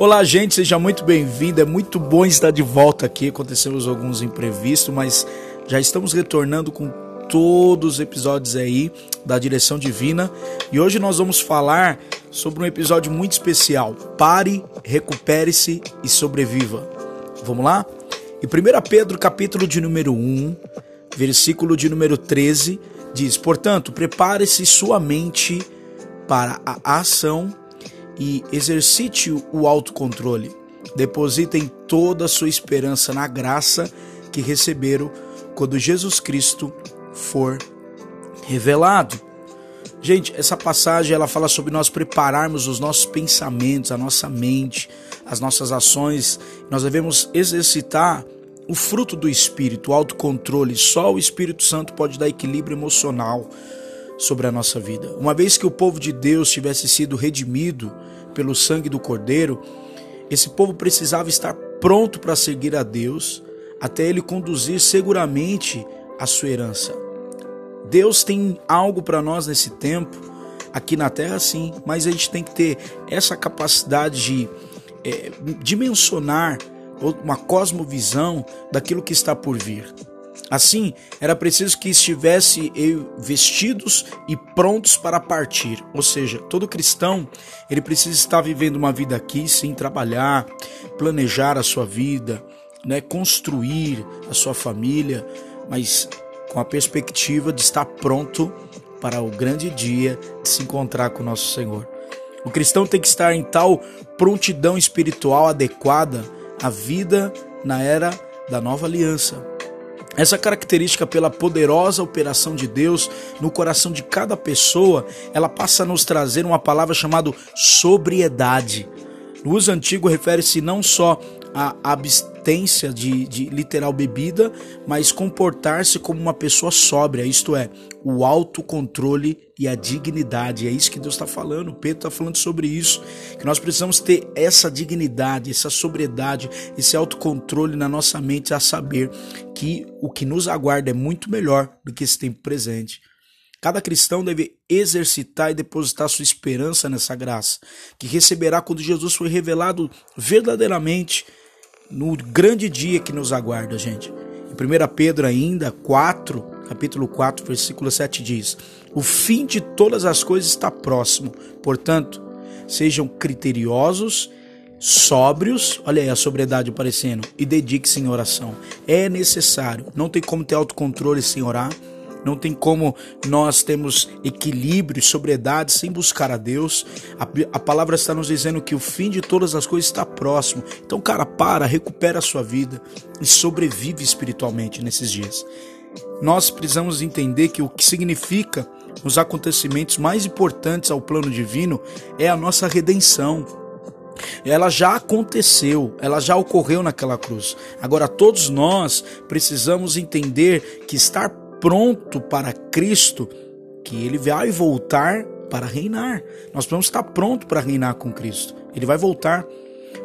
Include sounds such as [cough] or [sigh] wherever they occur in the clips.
Olá, gente, seja muito bem-vindo. É muito bom estar de volta aqui. Acontecemos alguns imprevistos, mas já estamos retornando com todos os episódios aí da Direção Divina. E hoje nós vamos falar sobre um episódio muito especial. Pare, recupere-se e sobreviva. Vamos lá? E 1 Pedro, capítulo de número 1, versículo de número 13, diz: Portanto, prepare-se sua mente para a ação e exercite o autocontrole. Depositem toda a sua esperança na graça que receberam quando Jesus Cristo for revelado. Gente, essa passagem ela fala sobre nós prepararmos os nossos pensamentos, a nossa mente, as nossas ações. Nós devemos exercitar o fruto do espírito, o autocontrole. Só o Espírito Santo pode dar equilíbrio emocional sobre a nossa vida. Uma vez que o povo de Deus tivesse sido redimido pelo sangue do Cordeiro, esse povo precisava estar pronto para seguir a Deus, até ele conduzir seguramente a sua herança. Deus tem algo para nós nesse tempo, aqui na terra sim, mas a gente tem que ter essa capacidade de é, dimensionar uma cosmovisão daquilo que está por vir. Assim, era preciso que estivesse vestidos e prontos para partir. Ou seja, todo cristão, ele precisa estar vivendo uma vida aqui sem trabalhar, planejar a sua vida, né, construir a sua família, mas com a perspectiva de estar pronto para o grande dia de se encontrar com o nosso Senhor. O cristão tem que estar em tal prontidão espiritual adequada à vida na era da nova aliança. Essa característica pela poderosa operação de Deus no coração de cada pessoa, ela passa a nos trazer uma palavra chamada sobriedade. No uso antigo refere-se não só à abstência de, de literal bebida, mas comportar-se como uma pessoa sóbria, isto é, o autocontrole e a dignidade. É isso que Deus está falando, Pedro está falando sobre isso, que nós precisamos ter essa dignidade, essa sobriedade, esse autocontrole na nossa mente, a saber que o que nos aguarda é muito melhor do que esse tempo presente. Cada cristão deve exercitar e depositar sua esperança nessa graça, que receberá quando Jesus foi revelado verdadeiramente no grande dia que nos aguarda, gente. Em 1 Pedro ainda 4, capítulo 4, versículo 7 diz: "O fim de todas as coisas está próximo. Portanto, sejam criteriosos, sóbrios, olha aí a sobriedade aparecendo, e dedique-se em oração. É necessário, não tem como ter autocontrole sem orar. Não tem como nós termos equilíbrio e sobriedade sem buscar a Deus. A, a, palavra está nos dizendo que o fim de todas as coisas está próximo. Então, cara, para, recupera a sua vida e sobrevive espiritualmente nesses dias. Nós precisamos entender que o que significa os acontecimentos mais importantes ao plano divino é a nossa redenção. Ela já aconteceu, ela já ocorreu naquela cruz. Agora, todos nós precisamos entender que estar pronto para Cristo, que ele vai voltar para reinar. Nós precisamos estar pronto para reinar com Cristo. Ele vai voltar.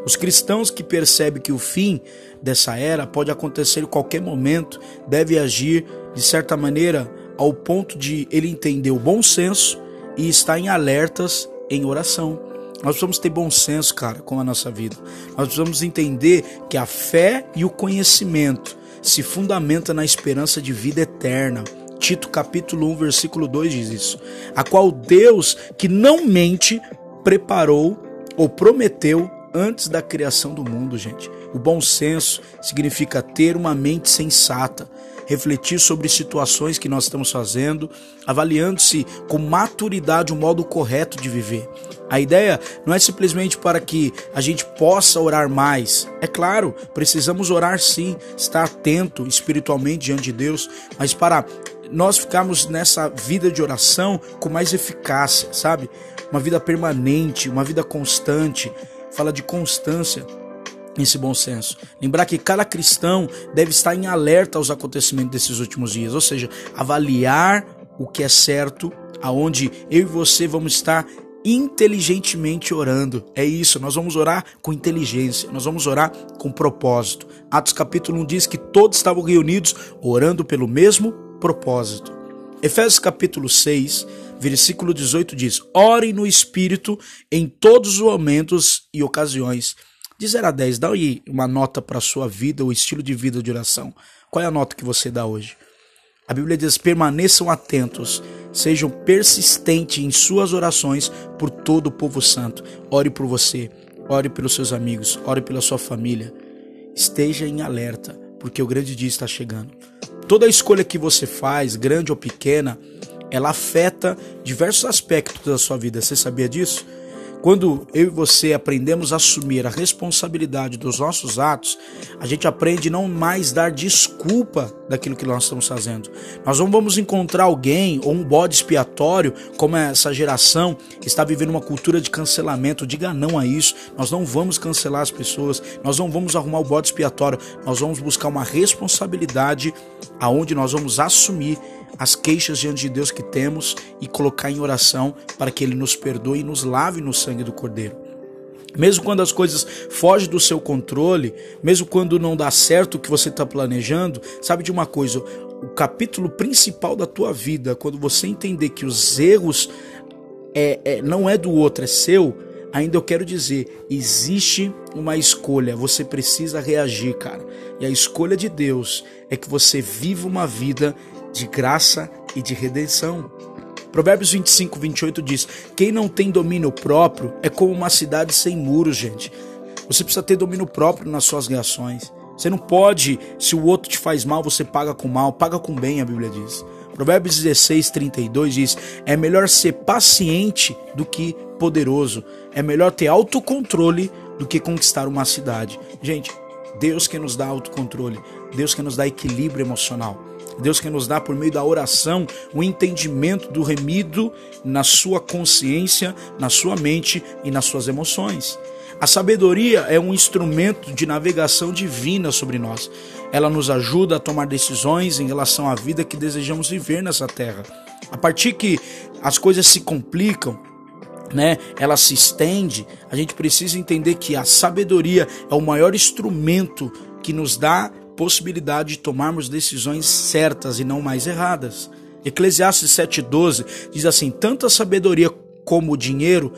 Os cristãos que percebem que o fim dessa era pode acontecer em qualquer momento, deve agir de certa maneira ao ponto de ele entender o bom senso e estar em alertas em oração. Nós precisamos ter bom senso, cara, com a nossa vida. Nós precisamos entender que a fé e o conhecimento se fundamenta na esperança de vida eterna. Tito capítulo 1, versículo 2 diz isso. A qual Deus, que não mente, preparou ou prometeu antes da criação do mundo, gente. O bom senso significa ter uma mente sensata, refletir sobre situações que nós estamos fazendo, avaliando-se com maturidade o modo correto de viver. A ideia não é simplesmente para que a gente possa orar mais. É claro, precisamos orar sim, estar atento espiritualmente diante de Deus, mas para nós ficarmos nessa vida de oração com mais eficácia, sabe? Uma vida permanente, uma vida constante. Fala de constância esse bom senso. Lembrar que cada cristão deve estar em alerta aos acontecimentos desses últimos dias, ou seja, avaliar o que é certo, aonde eu e você vamos estar inteligentemente orando. É isso, nós vamos orar com inteligência, nós vamos orar com propósito. Atos capítulo 1 diz que todos estavam reunidos orando pelo mesmo propósito. Efésios capítulo 6, versículo 18 diz: Orem no Espírito em todos os momentos e ocasiões. De 0 a 10, dá aí uma nota para a sua vida, o estilo de vida de oração. Qual é a nota que você dá hoje? A Bíblia diz: permaneçam atentos, sejam persistentes em suas orações por todo o povo santo. Ore por você, ore pelos seus amigos, ore pela sua família. Esteja em alerta, porque o grande dia está chegando. Toda escolha que você faz, grande ou pequena, ela afeta diversos aspectos da sua vida. Você sabia disso? Quando eu e você aprendemos a assumir a responsabilidade dos nossos atos, a gente aprende não mais dar desculpa daquilo que nós estamos fazendo. Nós não vamos encontrar alguém ou um bode expiatório, como essa geração que está vivendo uma cultura de cancelamento. Diga não a isso. Nós não vamos cancelar as pessoas, nós não vamos arrumar o bode expiatório, nós vamos buscar uma responsabilidade aonde nós vamos assumir as queixas diante de Deus que temos e colocar em oração para que Ele nos perdoe e nos lave no sangue do Cordeiro. Mesmo quando as coisas fogem do seu controle, mesmo quando não dá certo o que você está planejando, sabe de uma coisa? O capítulo principal da tua vida, quando você entender que os erros é, é, não é do outro, é seu, ainda eu quero dizer, existe uma escolha, você precisa reagir, cara. E a escolha de Deus é que você viva uma vida de graça e de redenção. Provérbios 25, 28 diz: Quem não tem domínio próprio é como uma cidade sem muros, gente. Você precisa ter domínio próprio nas suas reações. Você não pode, se o outro te faz mal, você paga com mal, paga com bem, a Bíblia diz. Provérbios 16, 32 diz: É melhor ser paciente do que poderoso. É melhor ter autocontrole do que conquistar uma cidade. Gente, Deus que nos dá autocontrole, Deus que nos dá equilíbrio emocional. Deus quer nos dar por meio da oração o entendimento do remido na sua consciência, na sua mente e nas suas emoções. A sabedoria é um instrumento de navegação divina sobre nós. Ela nos ajuda a tomar decisões em relação à vida que desejamos viver nessa terra. A partir que as coisas se complicam, né, ela se estende, a gente precisa entender que a sabedoria é o maior instrumento que nos dá possibilidade de tomarmos decisões certas e não mais erradas. Eclesiastes 7,12 diz assim: tanto a sabedoria como o dinheiro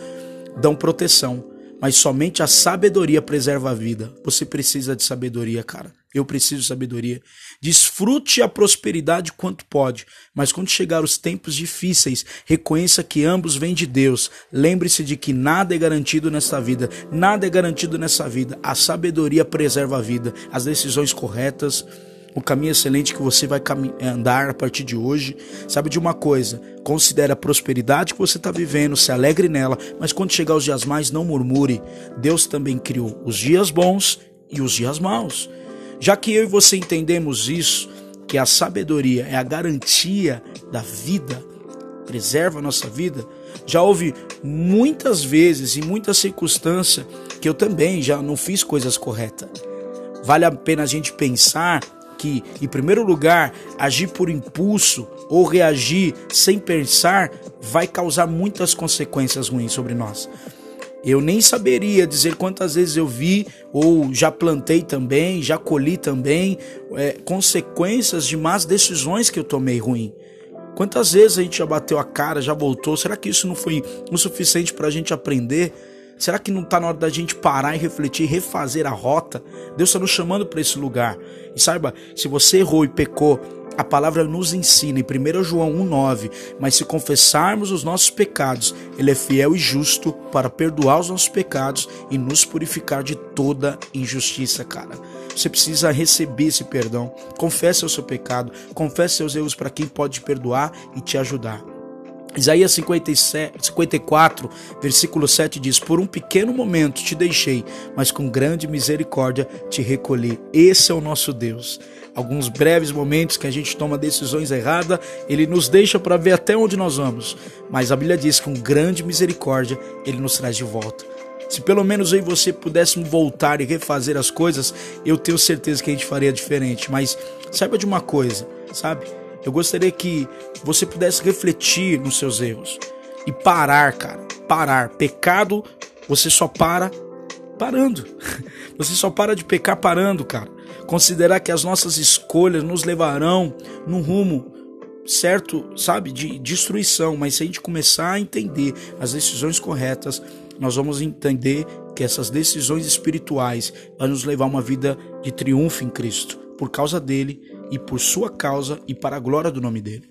dão proteção, mas somente a sabedoria preserva a vida. Você precisa de sabedoria, cara. Eu preciso de sabedoria. Desfrute a prosperidade quanto pode, mas quando chegar os tempos difíceis, reconheça que ambos vêm de Deus. Lembre-se de que nada é garantido nesta vida, nada é garantido nessa vida. A sabedoria preserva a vida, as decisões corretas, o caminho excelente que você vai andar a partir de hoje. Sabe de uma coisa? Considere a prosperidade que você está vivendo, se alegre nela, mas quando chegar os dias mais, não murmure. Deus também criou os dias bons e os dias maus. Já que eu e você entendemos isso, que a sabedoria é a garantia da vida, preserva a nossa vida, já houve muitas vezes, em muitas circunstâncias, que eu também já não fiz coisas corretas. Vale a pena a gente pensar que, em primeiro lugar, agir por impulso ou reagir sem pensar vai causar muitas consequências ruins sobre nós. Eu nem saberia dizer quantas vezes eu vi ou já plantei também, já colhi também é, consequências de más decisões que eu tomei ruim. Quantas vezes a gente já bateu a cara, já voltou? Será que isso não foi o suficiente para a gente aprender? Será que não está na hora da gente parar e refletir, refazer a rota? Deus está nos chamando para esse lugar. E saiba, se você errou e pecou, a palavra nos ensina em 1 João 1,9: Mas se confessarmos os nossos pecados, Ele é fiel e justo para perdoar os nossos pecados e nos purificar de toda injustiça, cara. Você precisa receber esse perdão. Confesse o seu pecado, confesse seus erros para quem pode te perdoar e te ajudar. Isaías 57, 54, versículo 7 diz: Por um pequeno momento te deixei, mas com grande misericórdia te recolhi. Esse é o nosso Deus. Alguns breves momentos que a gente toma decisões erradas, ele nos deixa para ver até onde nós vamos. Mas a Bíblia diz que com grande misericórdia ele nos traz de volta. Se pelo menos eu e você pudéssemos voltar e refazer as coisas, eu tenho certeza que a gente faria diferente. Mas saiba de uma coisa, sabe? Eu gostaria que você pudesse refletir nos seus erros e parar, cara. Parar. Pecado, você só para parando. [laughs] Você só para de pecar parando, cara. Considerar que as nossas escolhas nos levarão num rumo certo, sabe, de destruição, mas se a gente começar a entender as decisões corretas, nós vamos entender que essas decisões espirituais vão nos levar a uma vida de triunfo em Cristo, por causa dele e por sua causa e para a glória do nome dele.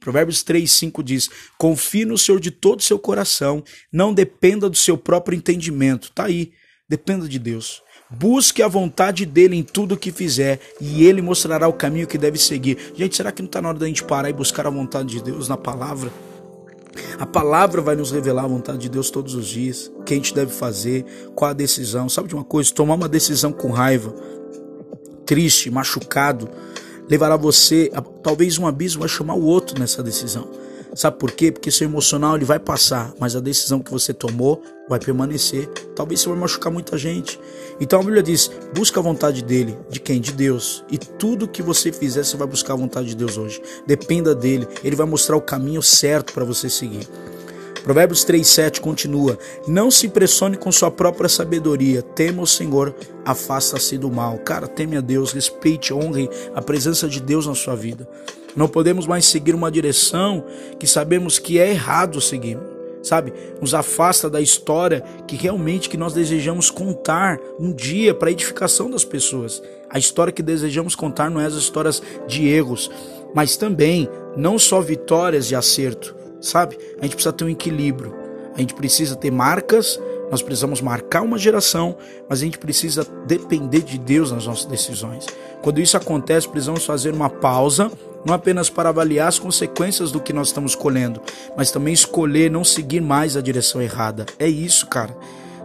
Provérbios 3, 5 diz: Confie no Senhor de todo o seu coração, não dependa do seu próprio entendimento. Tá aí, dependa de Deus. Busque a vontade dele em tudo o que fizer e ele mostrará o caminho que deve seguir. Gente, será que não está na hora da gente parar e buscar a vontade de Deus na palavra? A palavra vai nos revelar a vontade de Deus todos os dias, o que a gente deve fazer, qual a decisão. Sabe de uma coisa? Tomar uma decisão com raiva, triste, machucado, levará você a talvez um abismo vai chamar o outro nessa decisão. Sabe por quê? Porque seu emocional ele vai passar, mas a decisão que você tomou vai permanecer. Talvez você vai machucar muita gente. Então a Bíblia diz: busca a vontade dele. De quem? De Deus. E tudo que você fizer, você vai buscar a vontade de Deus hoje. Dependa dele. Ele vai mostrar o caminho certo para você seguir. Provérbios 3,7 continua: Não se impressione com sua própria sabedoria, tema o Senhor, afasta-se do mal. Cara, teme a Deus, respeite, honre a presença de Deus na sua vida. Não podemos mais seguir uma direção que sabemos que é errado seguir. Sabe? Nos afasta da história que realmente que nós desejamos contar um dia para edificação das pessoas. A história que desejamos contar não é as histórias de erros, mas também não só vitórias de acerto, sabe? A gente precisa ter um equilíbrio. A gente precisa ter marcas, nós precisamos marcar uma geração, mas a gente precisa depender de Deus nas nossas decisões. Quando isso acontece, precisamos fazer uma pausa não apenas para avaliar as consequências do que nós estamos colhendo, mas também escolher não seguir mais a direção errada. É isso, cara.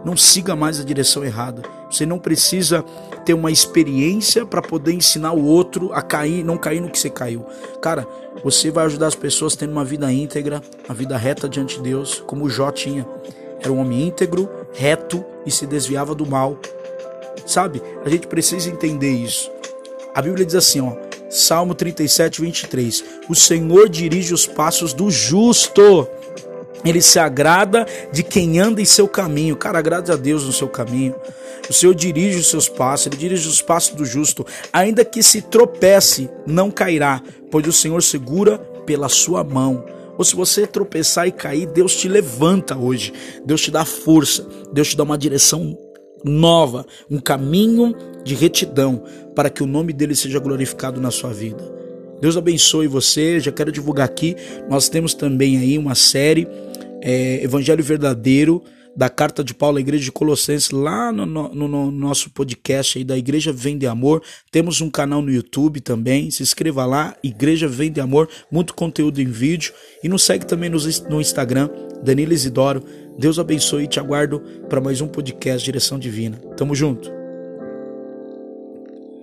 Não siga mais a direção errada. Você não precisa ter uma experiência para poder ensinar o outro a cair, não cair no que você caiu. Cara, você vai ajudar as pessoas tendo uma vida íntegra, uma vida reta diante de Deus, como o Jó tinha. Era um homem íntegro, reto e se desviava do mal. Sabe? A gente precisa entender isso. A Bíblia diz assim, ó: Salmo 37, 23. O Senhor dirige os passos do justo. Ele se agrada de quem anda em seu caminho. Cara, agrade a Deus no seu caminho. O Senhor dirige os seus passos, ele dirige os passos do justo. Ainda que se tropece, não cairá, pois o Senhor segura pela sua mão. Ou se você tropeçar e cair, Deus te levanta hoje. Deus te dá força. Deus te dá uma direção nova, um caminho de retidão, para que o nome dele seja glorificado na sua vida. Deus abençoe você. Já quero divulgar aqui. Nós temos também aí uma série é, Evangelho Verdadeiro da carta de Paulo à igreja de Colossenses lá no, no, no, nosso podcast aí da Igreja Vende Amor. Temos um canal no YouTube também. Se inscreva lá, Igreja Vende Amor, muito conteúdo em vídeo e nos segue também no, no Instagram, Danilo Isidoro. Deus abençoe e te aguardo para mais um podcast Direção Divina. Tamo junto.